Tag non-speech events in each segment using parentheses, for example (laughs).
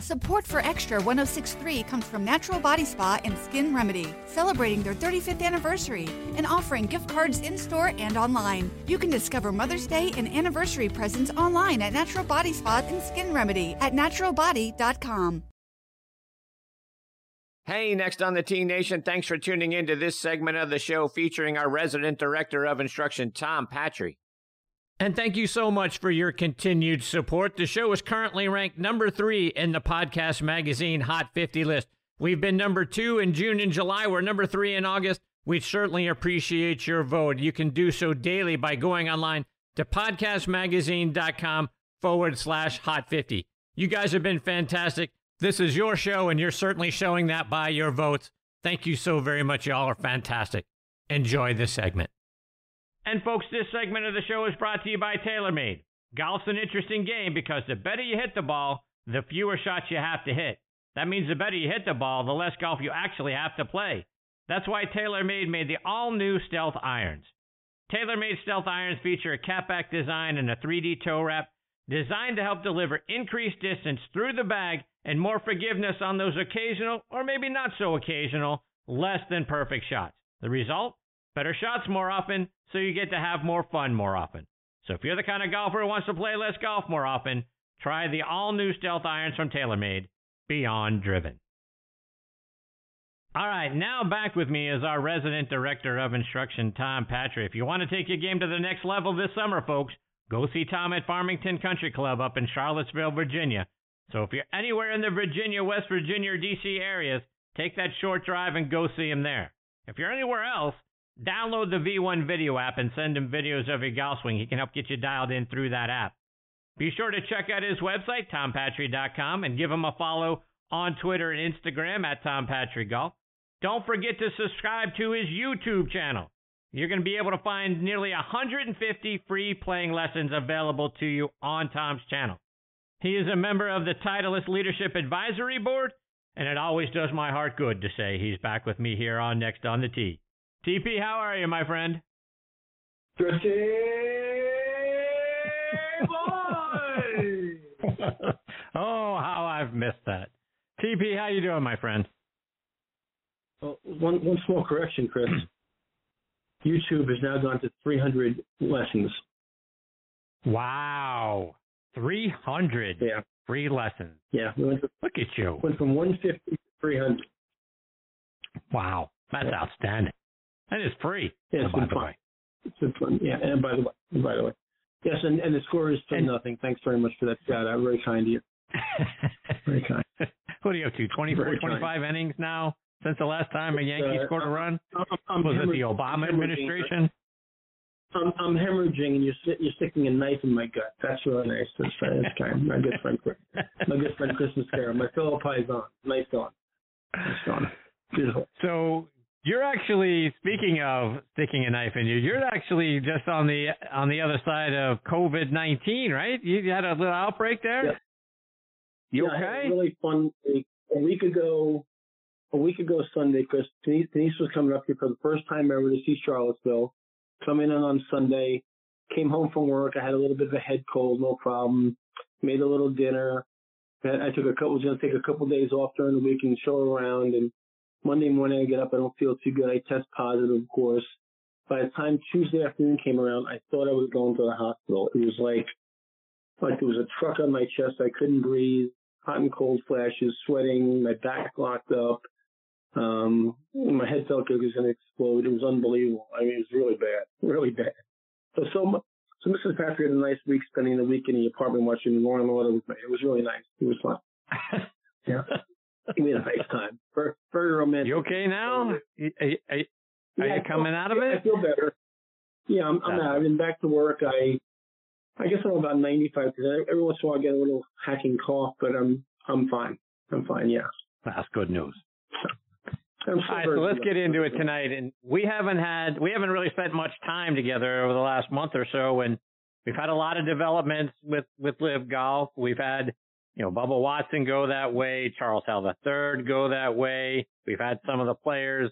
Support for Extra 1063 comes from Natural Body Spa and Skin Remedy, celebrating their 35th anniversary and offering gift cards in store and online. You can discover Mother's Day and anniversary presents online at Natural Body Spa and Skin Remedy at naturalbody.com. Hey, next on the Tee Nation, thanks for tuning in to this segment of the show featuring our resident director of instruction, Tom Patri. And thank you so much for your continued support. The show is currently ranked number three in the podcast magazine Hot 50 list. We've been number two in June and July. We're number three in August. We certainly appreciate your vote. You can do so daily by going online to podcastmagazine.com forward slash hot 50. You guys have been fantastic. This is your show, and you're certainly showing that by your votes. Thank you so very much. Y'all are fantastic. Enjoy this segment. And folks, this segment of the show is brought to you by TaylorMade. Golf's an interesting game because the better you hit the ball, the fewer shots you have to hit. That means the better you hit the ball, the less golf you actually have to play. That's why TaylorMade made the all-new Stealth Irons. TaylorMade Stealth Irons feature a cap back design and a 3D toe wrap designed to help deliver increased distance through the bag and more forgiveness on those occasional, or maybe not so occasional, less than perfect shots. The result? Better shots more often, so you get to have more fun more often. So if you're the kind of golfer who wants to play less golf more often, try the all new Stealth Irons from TaylorMade, Beyond Driven. All right, now back with me is our resident director of instruction, Tom Patri. If you want to take your game to the next level this summer, folks, go see Tom at Farmington Country Club up in Charlottesville, Virginia. So if you're anywhere in the Virginia, West Virginia, or DC areas, take that short drive and go see him there. If you're anywhere else, Download the V1 video app and send him videos of your golf swing. He can help get you dialed in through that app. Be sure to check out his website, tompatri.com, and give him a follow on Twitter and Instagram at tompatrigolf. Don't forget to subscribe to his YouTube channel. You're going to be able to find nearly 150 free playing lessons available to you on Tom's channel. He is a member of the Titleist Leadership Advisory Board, and it always does my heart good to say he's back with me here on Next on the Tee. TP, how are you, my friend? Pretty boy. (laughs) oh, how I've missed that. TP, how you doing, my friend? Well, one one small correction, Chris. (clears throat) YouTube has now gone to 300 lessons. Wow, 300 yeah. free lessons. Yeah, we from, look at you. Went from 150 to 300. Wow, that's yeah. outstanding. And it's free. Yeah, it's oh, by fun. way. It's been fun. Yeah, and by the way, by the way, yes, and, and the score is ten nothing. Thanks very much for that Scott. I'm Very kind to you. (laughs) very kind. what are you up to? 24, 25 innings now since the last time a Yankee uh, scored a run? I'm, I'm Was it the Obama administration? I'm, I'm hemorrhaging and you're you're sticking a knife in my gut. That's really nice. That's, that's kind. My good friend, my good friend Christmas Carol, my fellow paisan. Nice going. Nice going. Beautiful. So you're actually speaking of sticking a knife in you. You're actually just on the on the other side of COVID nineteen, right? You had a little outbreak there. Yeah. You yeah, okay? a really fun week. A week ago, a week ago Sunday, because Denise, Denise was coming up here for the first time ever to see Charlottesville. Coming in on Sunday, came home from work. I had a little bit of a head cold, no problem. Made a little dinner. I took a couple, was going to take a couple days off during the week and show around and Monday morning, I get up, I don't feel too good. I test positive, of course. By the time Tuesday afternoon came around, I thought I was going to the hospital. It was like, like there was a truck on my chest. I couldn't breathe, hot and cold flashes, sweating, my back locked up. Um, my head felt like it was going to explode. It was unbelievable. I mean, it was really bad, really bad. So, so, so Mrs. Patri had a nice week spending the week in the apartment watching Law and Order with me. It was really nice. It was fun. (laughs) yeah. We had a nice time. Very, very romantic. You okay now? Are, are, are yeah, you coming out of it? I feel better. Yeah, I'm, I'm out. I've been back to work. I, I guess I'm about 95 percent. Every once in a while, I get a little hacking cough, but I'm, I'm fine. I'm fine. Yeah. That's good news. All right, so let's get into it tonight. And we haven't had, we haven't really spent much time together over the last month or so, and we've had a lot of developments with with LIV Golf. We've had you know, Bubba Watson go that way, Charles Howell III go that way. We've had some of the players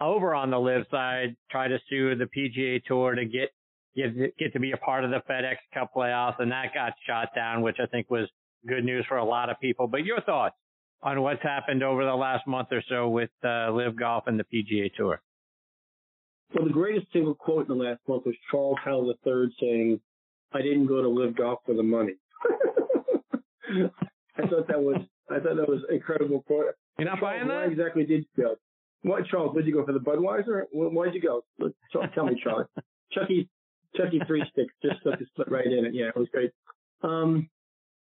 over on the LIV side try to sue the PGA Tour to get get get to be a part of the FedEx Cup playoffs, and that got shot down, which I think was good news for a lot of people. But your thoughts on what's happened over the last month or so with uh, LIV Golf and the PGA Tour? Well, the greatest single quote in the last month was Charles Howell III saying, "I didn't go to LIV Golf for the money." (laughs) I thought that was I thought that was incredible quote. You're not Charles, buying that? Why exactly did you go? What, Charles? Did you go for the Budweiser? Why'd you go? Tell me, Charlie. (laughs) Chucky, Chucky Three Sticks just stuck his foot right in it. Yeah, it was great. Um,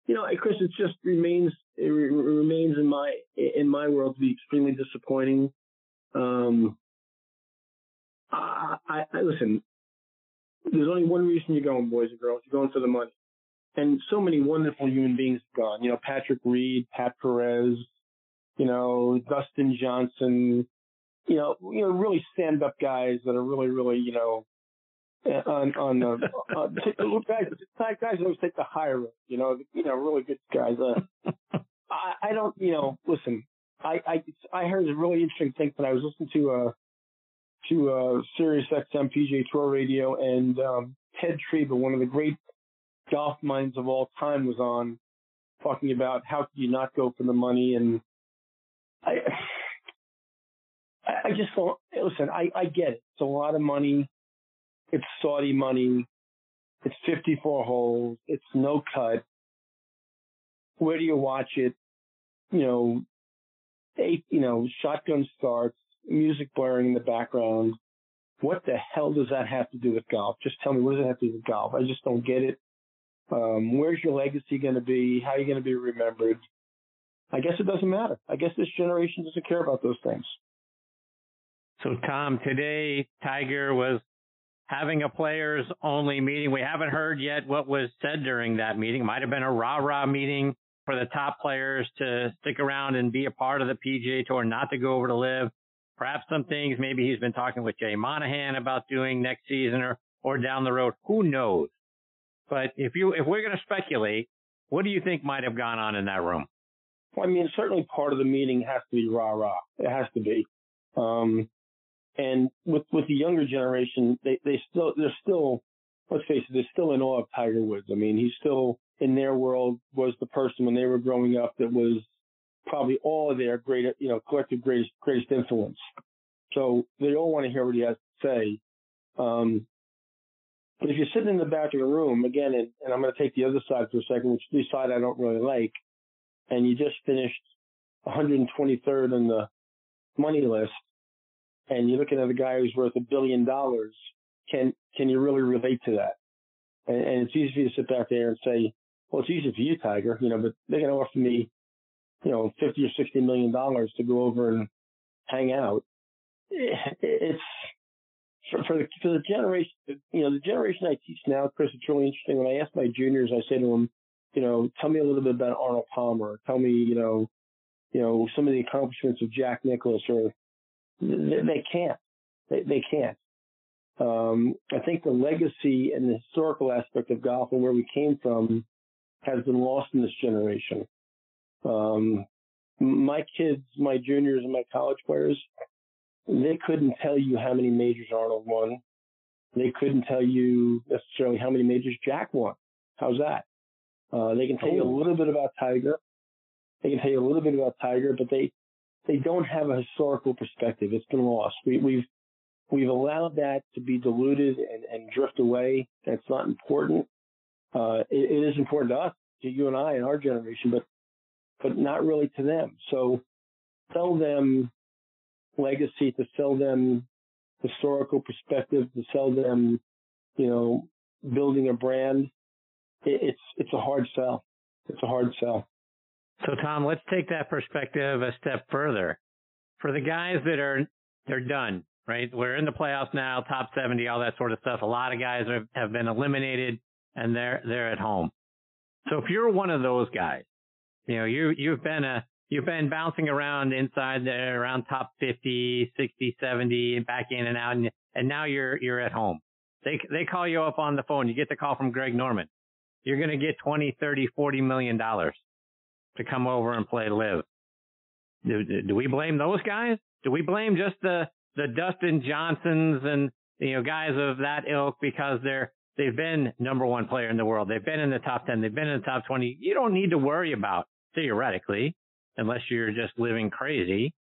you know, Chris, it just remains it re- remains in my in my world to be extremely disappointing. Um, I, I, I listen. There's only one reason you're going, boys and girls. You're going for the money. And so many wonderful human beings gone. You know, Patrick Reed, Pat Perez, you know, Dustin Johnson, you know, you know, really stand up guys that are really, really, you know, on on the uh, (laughs) guys guys always take the higher road, you know, you know, really good guys. Uh, I I don't, you know, listen, I I I heard a really interesting thing when I was listening to uh to uh Sirius XM PGA Tour Radio and um Ted Treva, one of the great golf minds of all time, was on talking about how could you not go for the money and I I just don't listen. I I get it. It's a lot of money. It's Saudi money. It's 54 holes. It's no cut. Where do you watch it? You know, eight. You know, shotgun starts, music blaring in the background. What the hell does that have to do with golf? Just tell me, what does it have to do with golf? I just don't get it. Um, where's your legacy going to be? How are you going to be remembered? I guess it doesn't matter. I guess this generation doesn't care about those things. So, Tom, today Tiger was having a players only meeting. We haven't heard yet what was said during that meeting. Might have been a rah rah meeting for the top players to stick around and be a part of the PGA Tour, not to go over to LIV. Perhaps some things maybe he's been talking with Jay Monahan about doing next season or, or down the road. Who knows? But if you, if we're going to speculate, what do you think might have gone on in that room? Well, I mean, certainly part of the meeting has to be rah rah. It has to be. Um, and with with the younger generation, they they still they're still let's face it, they're still in awe of Tiger Woods. I mean, he's still in their world was the person when they were growing up that was probably all of their great you know collective greatest greatest influence. So they all want to hear what he has to say. Um, but if you're sitting in the back of the room again, and, and I'm going to take the other side for a second, which the side I don't really like, and you just finished 123rd on the money list, and you're looking at a guy who's worth a billion dollars, can can you really relate to that? And, and it's easy for you to sit back there and say, well, it's easy for you, Tiger, you know, but they're going to offer me, you know, 50 or 60 million dollars to go over and hang out. Eh, it's for, for the for the generation, you know, the generation I teach now, Chris. It's really interesting. When I ask my juniors, I say to them, you know, tell me a little bit about Arnold Palmer. Tell me, you know, you know, some of the accomplishments of Jack Nicklaus or they can't. They, they can't. Um, I think the legacy and the historical aspect of golf and where we came from has been lost in this generation. Um, my kids, my juniors and my college players, they couldn't tell you how many majors Arnold won. They couldn't tell you necessarily how many majors Jack won. How's that? Uh, they can tell you a little bit about Tiger. They can tell you a little bit about Tiger, but they they don't have a historical perspective. It's been lost. We, we've we've allowed that to be diluted and, and drift away. That's not important. Uh, it, it is important to us, to you and I, and our generation, but but not really to them. So tell them legacy, to sell them historical perspective, to sell them, you know, building a brand. It, it's it's a hard sell. It's a hard sell. So Tom, let's take that perspective a step further. For the guys that are they're done, right? We're in the playoffs now, top 70, all that sort of stuff. A lot of guys have, have been eliminated and they're they're at home. So if you're one of those guys, you know, you you've been a you've been bouncing around inside there around top 50, 60, 70 back in and out and, and now you're you're at home. They they call you up on the phone. You get the call from Greg Norman. You're going to get 20, 30, 40 million dollars to come over and play LIV. Do, do we blame those guys? Do we blame just the, the Dustin Johnsons and, you know, guys of that ilk because they're, They've been number one player in the world. They've been in the top 10. They've been in the top 20. You don't need to worry about, theoretically, unless you're just living crazy,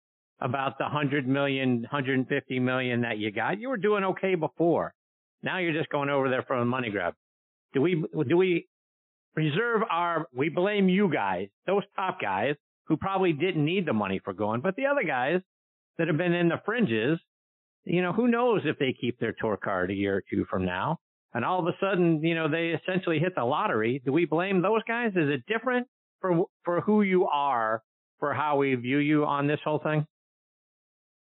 about the 100 million, 150 million that you got. You were doing okay before. Now you're just going over there for a money grab. Do we, do we reserve our, we blame you guys, those top guys who probably didn't need the money for going, but the other guys that have been in the fringes, you know, who knows if they keep their tour card a year or two from now and all of a sudden, you know, they essentially hit the lottery. Do we blame those guys? Is it different for for who you are, for how we view you on this whole thing?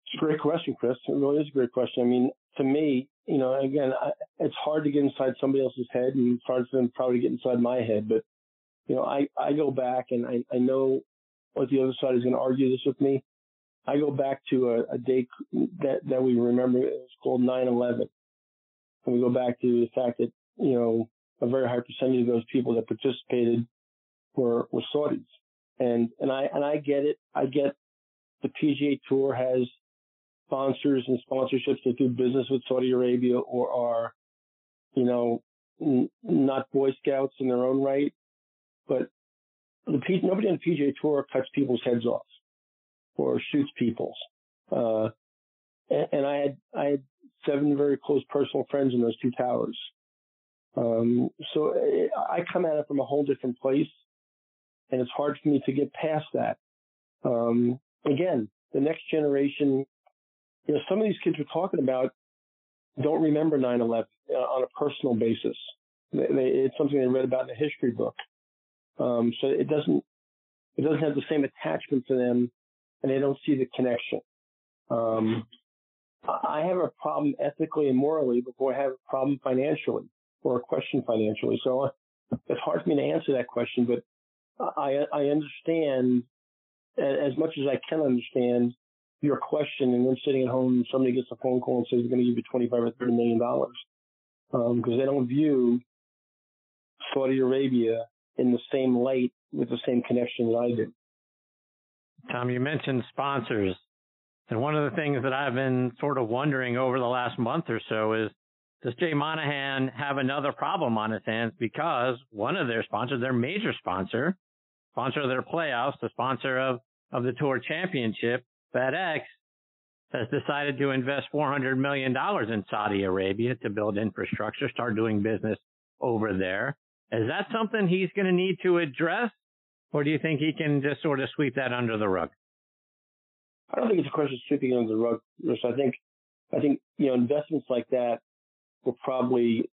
It's a great question, Chris. It really is a great question. I mean, to me, you know, again, I, it's hard to get inside somebody else's head, and it's hard for them probably to get inside my head. But you know, I I go back and I I know what the other side is going to argue this with me. I go back to a, a day that that we remember. It was called 9/11 and we go back to the fact that, you know, a very high percentage of those people that participated were, were Saudis. And, and I, and I get it. I get the PGA Tour has sponsors and sponsorships that do business with Saudi Arabia or are, you know, n- not Boy Scouts in their own right. But the P- nobody on the PGA Tour cuts people's heads off or shoots people's. Uh, and, and I had I had seven very close personal friends in those two towers. Um, so I come at it from a whole different place, and it's hard for me to get past that. Um, again, the next generation, you know, some of these kids we're talking about don't remember 9/11 uh, on a personal basis. They, they, it's something they read about in a history book, um, so it doesn't it doesn't have the same attachment to them, and they don't see the connection. Um, I have a problem ethically and morally before I have a problem financially or a question financially. So uh, it's hard for me to answer that question, but I, I understand as much as I can understand your question and then sitting at home, somebody gets a phone call and says they're going to give you 25 or 30 million dollars. Um, cause they don't view Saudi Arabia in the same light with the same connection that I do. Tom, you mentioned sponsors. And one of the things that I've been sort of wondering over the last month or so is, does Jay Monahan have another problem on his hands because one of their sponsors, their major sponsor, sponsor of their playoffs, the sponsor of, of the tour championship, FedEx, has decided to invest $400 million in Saudi Arabia to build infrastructure, start doing business over there. Is that something he's going to need to address? Or do you think he can just sort of sweep that under the rug? I don't think it's a question of sweeping under the rug. I think, I think, you know, investments like that were probably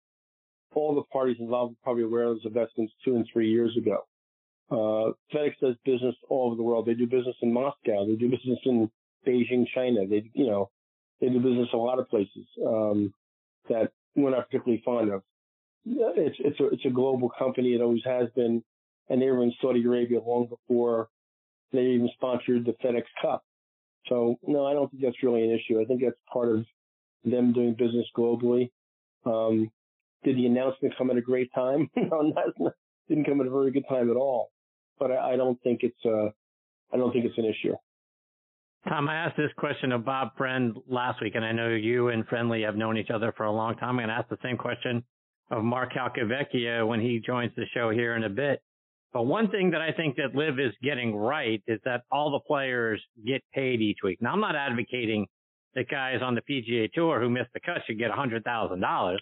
all the parties involved were probably aware of those investments two and three years ago. Uh, FedEx does business all over the world. They do business in Moscow. They do business in Beijing, China. They, you know, they do business a lot of places, um, that we're not particularly fond of. It's, it's a, it's a global company. It always has been. And they were in Saudi Arabia long before they even sponsored the FedEx Cup. So no, I don't think that's really an issue. I think that's part of them doing business globally. Um, did the announcement come at a great time? (laughs) no, not, didn't come at a very good time at all. But I, I don't think it's uh, I don't think it's an issue. Tom, I asked this question of Bob Friend last week, and I know you and Friendly have known each other for a long time. I'm going to ask the same question of Mark Calcavecchia when he joins the show here in a bit. But one thing that I think that LIV is getting right is that all the players get paid each week. Now, I'm not advocating that guys on the PGA Tour who missed the cut should get $100,000,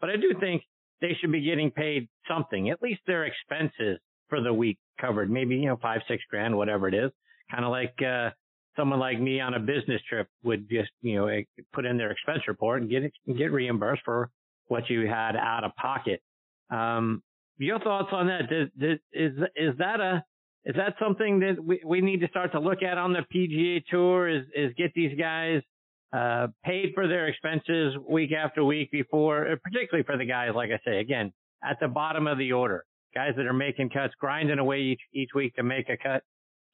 but I do think they should be getting paid something, at least their expenses for the week covered, maybe, you know, five, six grand, whatever it is. Kind of like, uh, someone like me on a business trip would just, you know, put in their expense report and get get reimbursed for what you had out of pocket. Um, your thoughts on that? Is is that a is that something that we, we need to start to look at on the PGA Tour? Is is get these guys uh, paid for their expenses week after week before, particularly for the guys, like I say, again, at the bottom of the order, guys that are making cuts, grinding away each, each week to make a cut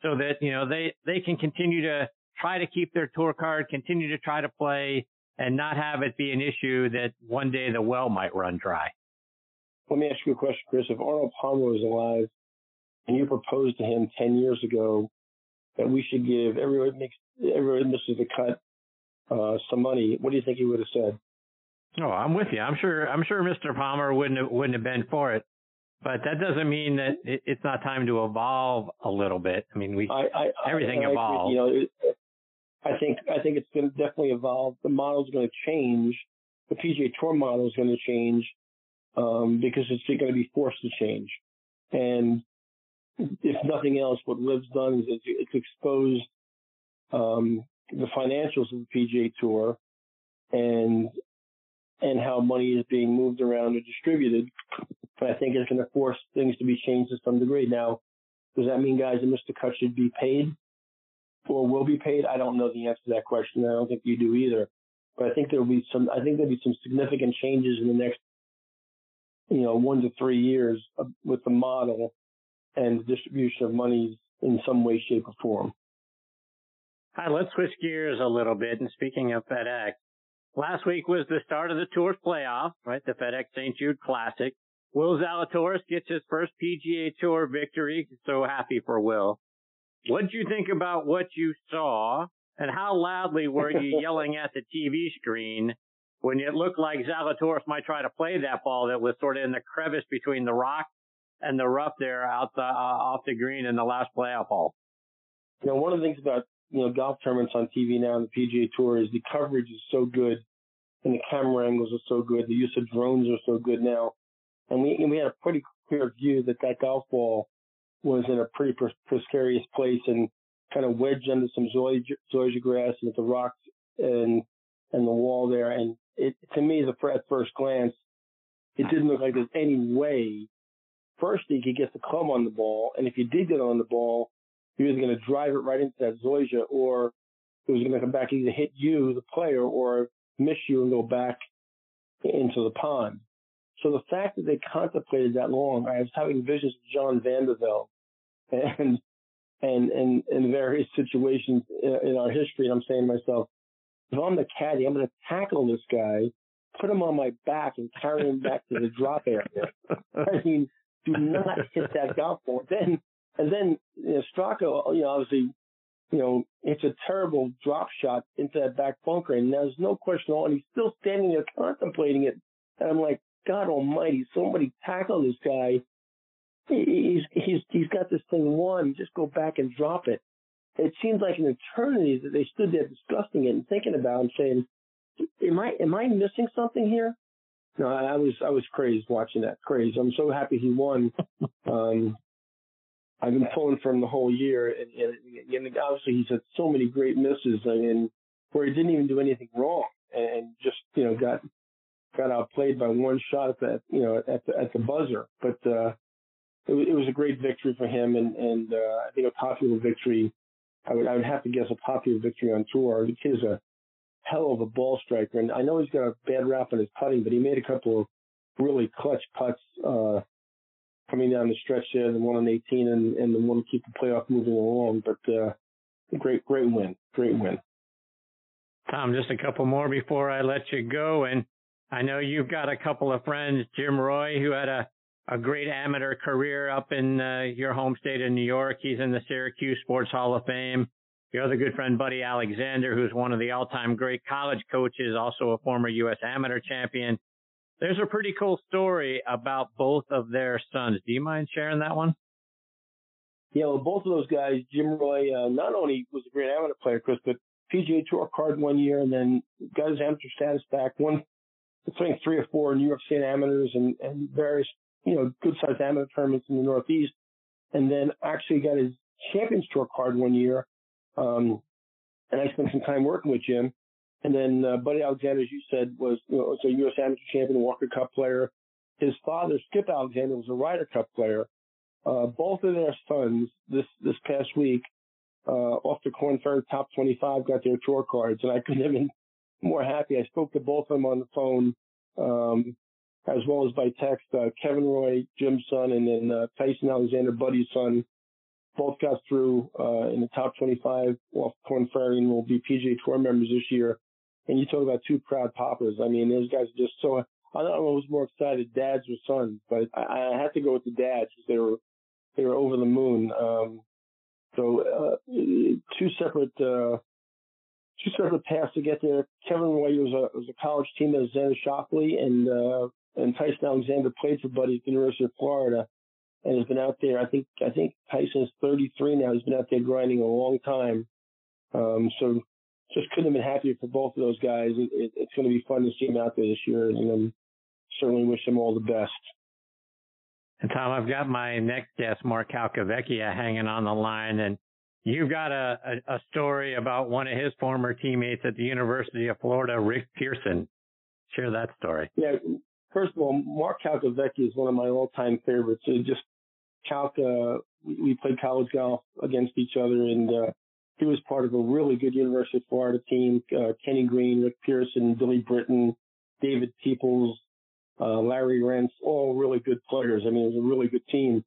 so that, you know, they, they can continue to try to keep their tour card, continue to try to play and not have it be an issue that one day the well might run dry. Let me ask you a question, Chris. If Arnold Palmer was alive and you proposed to him 10 years ago that we should give everyone makes everyone misses the cut uh, some money, what do you think he would have said? Oh, I'm with you. I'm sure. I'm sure Mr. Palmer wouldn't have, wouldn't have been for it, but that doesn't mean that it, it's not time to evolve a little bit. I mean, we I, I, everything I, evolves. You know, I think I think it's going to definitely evolve. The model's going to change. The PGA Tour model is going to change um, because it's going to be forced to change. And if nothing else, what LIV's done is it's, it's exposed um, the financials of the PGA Tour and and how money is being moved around or distributed. But I think it's going to force things to be changed to some degree. Now, does that mean guys that Mr. cut should be paid or will be paid? I don't know the answer to that question. I don't think you do either. But I think there will be some. I think there'll be some significant changes in the next, you know, one to three years with the model and the distribution of monies in some way, shape, or form. Hi, let's switch gears a little bit. And speaking of FedEx, Last week was the start of the Tour's playoff, right? The FedEx St. Jude Classic. Will Zalatoris gets his first PGA Tour victory. So happy for Will. What did you think about what you saw, and how loudly were you (laughs) yelling at the TV screen when it looked like Zalatoris might try to play that ball that was sort of in the crevice between the rock and the rough there out the, uh, off the green in the last playoff hole? You know, one of the things about you know, golf tournaments on TV now on the PGA Tour is the coverage is so good and the camera angles are so good. The use of drones are so good now. And we, and we had a pretty clear view that that golf ball was in a pretty precarious place and kind of wedged under some zoysia, grass and the rocks and, and the wall there. And it, to me, the, at first glance, it didn't look like there's any way. First, he could get the club on the ball. And if you did get on the ball, he was going to drive it right into that zoysia or it was going to come back and either hit you, the player, or miss you and go back into the pond. So the fact that they contemplated that long, I was having visions of John van de Velde and, and, and, in various situations in our history. And I'm saying to myself, if I'm the caddy, I'm going to tackle this guy, put him on my back and carry him back to the drop area. (laughs) I mean, do not hit that golf ball. Then and then you know, Straka, you know, obviously, you know, it's a terrible drop shot into that back bunker, and there's no question at all. And he's still standing there contemplating it. And I'm like, God Almighty, somebody tackle this guy. He's he's he's got this thing won. Just go back and drop it. It seems like an eternity that they stood there discussing it and thinking about and saying, "Am I am I missing something here?" No, I was I was crazed watching that. Crazed. I'm so happy he won. Um, I've been pulling for him the whole year, and, and, and obviously he's had so many great misses. I mean, where he didn't even do anything wrong, and just you know got got outplayed by one shot at that you know at the at the buzzer. But uh, it, it was a great victory for him, and and uh, I think a popular victory. I would I would have to guess a popular victory on tour. The kid is a hell of a ball striker, and I know he's got a bad rap on his putting, but he made a couple of really clutch putts. Uh, coming down the stretch there, the one on 18 and, and the one to keep the playoff moving along. But uh, great, great win, great win. Tom, just a couple more before I let you go. And I know you've got a couple of friends, Jim Roy, who had a, a great amateur career up in uh, your home state of New York. He's in the Syracuse Sports Hall of Fame. Your other good friend, Buddy Alexander, who's one of the all-time great college coaches, also a former U.S. amateur champion. There's a pretty cool story about both of their sons. Do you mind sharing that one? Yeah, well, both of those guys, Jim Roy, uh, not only was a great amateur player, Chris, but PGA Tour card one year, and then got his amateur status back. Won, Think, three or four New York State amateurs and, and various, you know, good-sized amateur tournaments in the Northeast, and then actually got his Champions Tour card one year. Um, and I spent some time working with Jim. And then uh, Buddy Alexander, as you said, was you know, was a U.S. Amateur champion, Walker Cup player. His father, Skip Alexander, was a Ryder Cup player. Uh, both of their sons this this past week, uh, off the Korn Ferry Top 25, got their tour cards, and I couldn't have been more happy. I spoke to both of them on the phone, um, as well as by text. Uh, Kevin Roy, Jim's son, and then uh, Tyson Alexander, Buddy's son, both got through uh, in the top 25 off Korn Ferry and will be PGA Tour members this year. And you talk about two proud papas. I mean, those guys are just so. I don't know who's more excited, dads or sons, but I, I had to go with the dads because they were they were over the moon. Um, so uh, two separate uh, two separate paths to get there. Kevin White was a was a college team at Xander Schauffele, and uh, and Tyson Alexander played for Buddy at the University of Florida, and has been out there. I think I think Tyson's 33 now. He's been out there grinding a long time. Um, so just couldn't have been happier for both of those guys. It, it, it's going to be fun to see them out there this year, and um, certainly wish them all the best. And Tom, I've got my next guest, Mark Calcavecchia, hanging on the line, and you've got a, a, a story about one of his former teammates at the University of Florida, Rick Pearson. Share that story. Yeah, first of all, Mark Calcavecchia is one of my all-time favorites. So just Calca, we played college golf against each other, and uh, he was part of a really good University of Florida team. Uh, Kenny Green, Rick Pearson, Billy Britton, David Peoples, uh, Larry Rentz, all really good players. I mean, it was a really good team.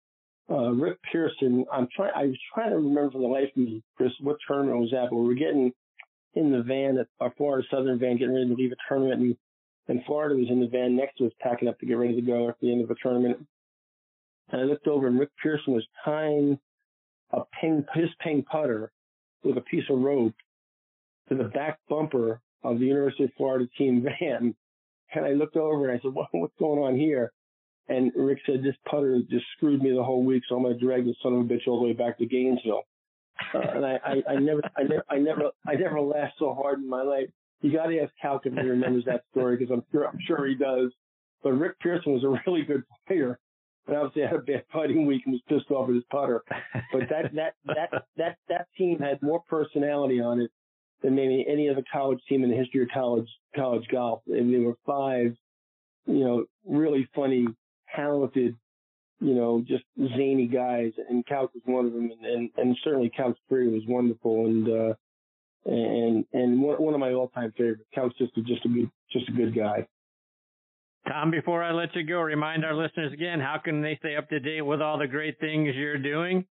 Uh, Rick Pearson, I'm trying, I was trying to remember for the life of me, Chris, what tournament was that, but we were getting in the van at our Florida Southern van, getting ready to leave a tournament, and, and Florida was in the van next to us, packing up to get ready to go at the end of the tournament. And I looked over, and Rick Pearson was tying a ping, his ping putter with a piece of rope to the back bumper of the University of Florida team (laughs) van. And I looked over and I said, what, what's going on here? And Rick said, this putter just screwed me the whole week, so I'm going to drag this son of a bitch all the way back to Gainesville. Uh, and I, I, I never, I never, I never, I never laughed so hard in my life. You got to ask Cal if he remembers that story because I'm sure, I'm sure he does. But Rick Pearson was a (laughs) really good player, but obviously had a bad putting week and was pissed off with his putter. But that, that, that, that, that team had more personality on it than maybe any other college team in the history of college college golf. And there were five, you know, really funny, talented, you know, just zany guys, and Couch was one of them, and and, and certainly Couch Three was wonderful, and uh, and and one, one of my all time favorites. Couch just just a good just a good guy. Tom, before I let you go, remind our listeners again how can they stay up to date with all the great things you're doing?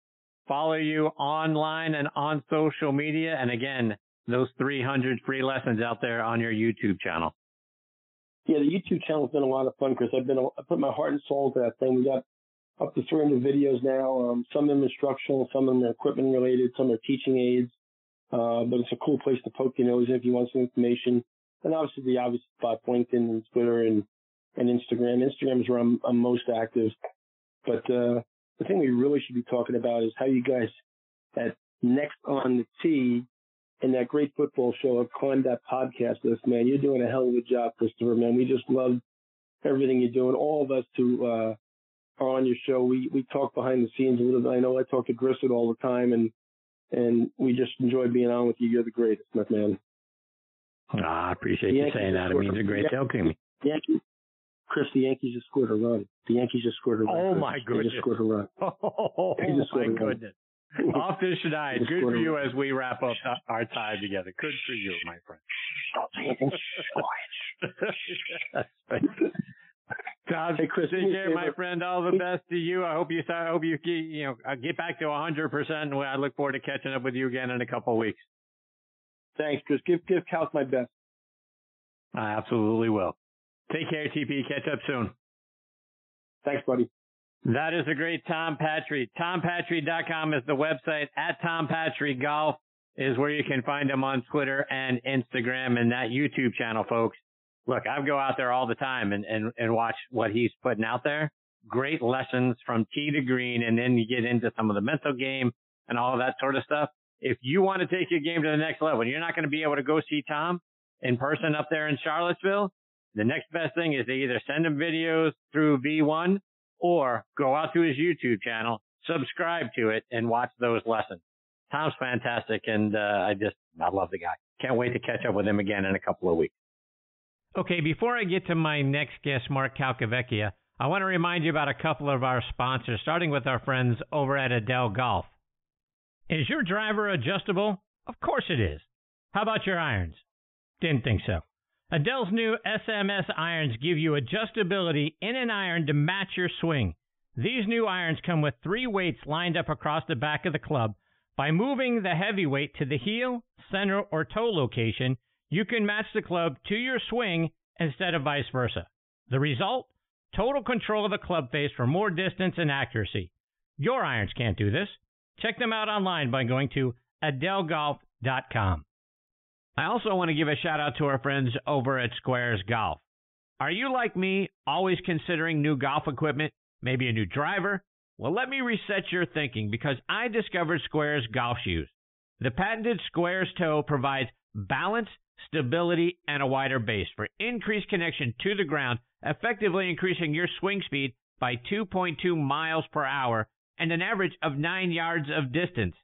Follow you online and on social media, and again, those 300 free lessons out there on your YouTube channel. Yeah, the YouTube channel's been a lot of fun, Chris. I've been I put my heart and soul to that thing. We got up to 300 videos now. Um, some of them instructional, some of them are equipment related, some are teaching aids. Uh, but it's a cool place to poke your nose in if you want some information. And obviously the obvious spot, LinkedIn and Twitter and, and Instagram. Instagram is where I'm, I'm most active. But, uh, the thing we really should be talking about is how you guys at Next on the Tee and that great football show climbed that podcast list, man. You're doing a hell of a job, Christopher, man. We just love everything you're doing. All of us who uh, are on your show, we we talk behind the scenes a little bit. I know I talk to Grissom all the time, and and we just enjoy being on with you. You're the greatest, my man. Ah, I appreciate you saying that. It means a great deal to me. Yankees, Chris, the Yankees just scored a run. The Yankees just scored a run. Oh my goodness! (laughs) They just scored a run. Oh, my goodness! Off this night. Good for you as we wrap up our time together. Good for you, my friend. Stop saying (laughs) Tom, hey, Chris, take care, my friend. All the best to you. I hope you, I hope you, you know, uh, get back to 100%. And I look forward to catching up with you again in a couple of weeks. Thanks, Chris. Give, give Cal my best. I absolutely will. Take care, TP. Catch up soon. Thanks, buddy. That is a great Tom Patri. TomPatri.com is the website. At Tom Patri Golf is where you can find him on Twitter and Instagram and that YouTube channel, folks. Look, I go out there all the time and, and, and watch what he's putting out there. Great lessons from tee to green. And then you get into some of the mental game and all of that sort of stuff. If you want to take your game to the next level, you're not going to be able to go see Tom in person up there in Charlottesville. The next best thing is to either send him videos through V1 or go out to his YouTube channel, subscribe to it, and watch those lessons. Tom's fantastic, and uh, I just I love the guy. Can't wait to catch up with him again in a couple of weeks. Okay, before I get to my next guest, Mark Calcavecchia, I want to remind you about a couple of our sponsors, starting with our friends over at Edel Golf. Is your driver adjustable? Of course it is. How about your irons? Didn't think so. Edel's new SMS irons give you adjustability in an iron to match your swing. These new irons come with three weights lined up across the back of the club. By moving the heavy weight to the heel, center, or toe location, you can match the club to your swing instead of vice versa. The result? Total control of the club face for more distance and accuracy. Your irons can't do this. Check them out online by going to edelgolf.com. I also want to give a shout out to our friends over at Squares Golf. Are you like me, always considering new golf equipment, maybe a new driver? Well, let me reset your thinking because I discovered Squares golf shoes. The patented Squares toe provides balance, stability, and a wider base for increased connection to the ground, effectively increasing your swing speed by 2.2 miles per hour and an average of 9 yards of distance.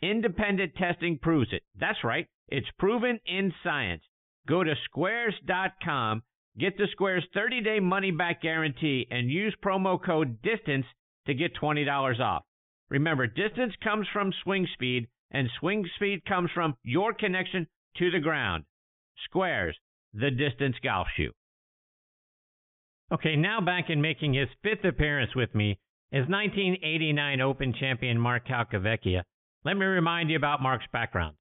Independent testing proves it. That's right. It's proven in science. Go to squares.com, get the Squares 30 day money back guarantee, and use promo code DISTANCE to get $20 off. Remember, distance comes from swing speed, and swing speed comes from your connection to the ground. Squares, the distance golf shoe. Okay, now back in making his fifth appearance with me is 1989 Open champion Mark Calcavecchia. Let me remind you about Mark's background.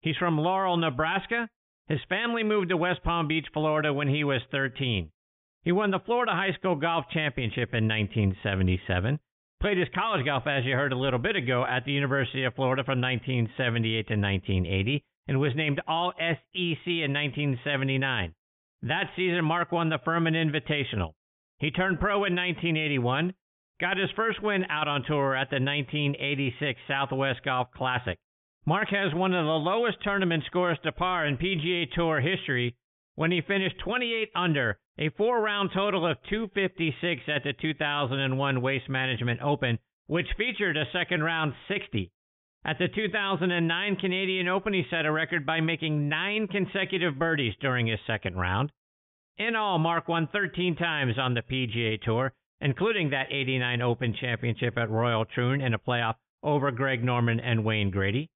He's from Laurel, Nebraska. His family moved to West Palm Beach, Florida when he was 13. He won the Florida High School Golf Championship in 1977. Played his college golf, as you heard a little bit ago, at the University of Florida from 1978 to 1980 and was named All SEC in 1979. That season, Mark won the Furman Invitational. He turned pro in 1981, got his first win out on tour at the 1986 Southwest Golf Classic. Mark has one of the lowest tournament scores to par in PGA Tour history when he finished 28 under, a four round total of 256 at the 2001 Waste Management Open, which featured a second round 60. At the 2009 Canadian Open, he set a record by making nine consecutive birdies during his second round. In all, Mark won 13 times on the PGA Tour, including that 89 Open Championship at Royal Troon in a playoff over Greg Norman and Wayne Grady.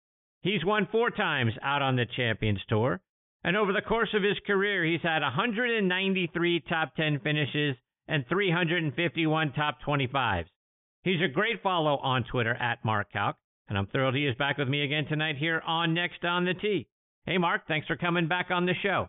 He's won four times out on the Champions Tour. And over the course of his career, he's had 193 top 10 finishes and 351 top 25s. He's a great follow on Twitter at Mark Calc, and I'm thrilled he is back with me again tonight here on Next on the Tee. Hey, Mark, thanks for coming back on the show.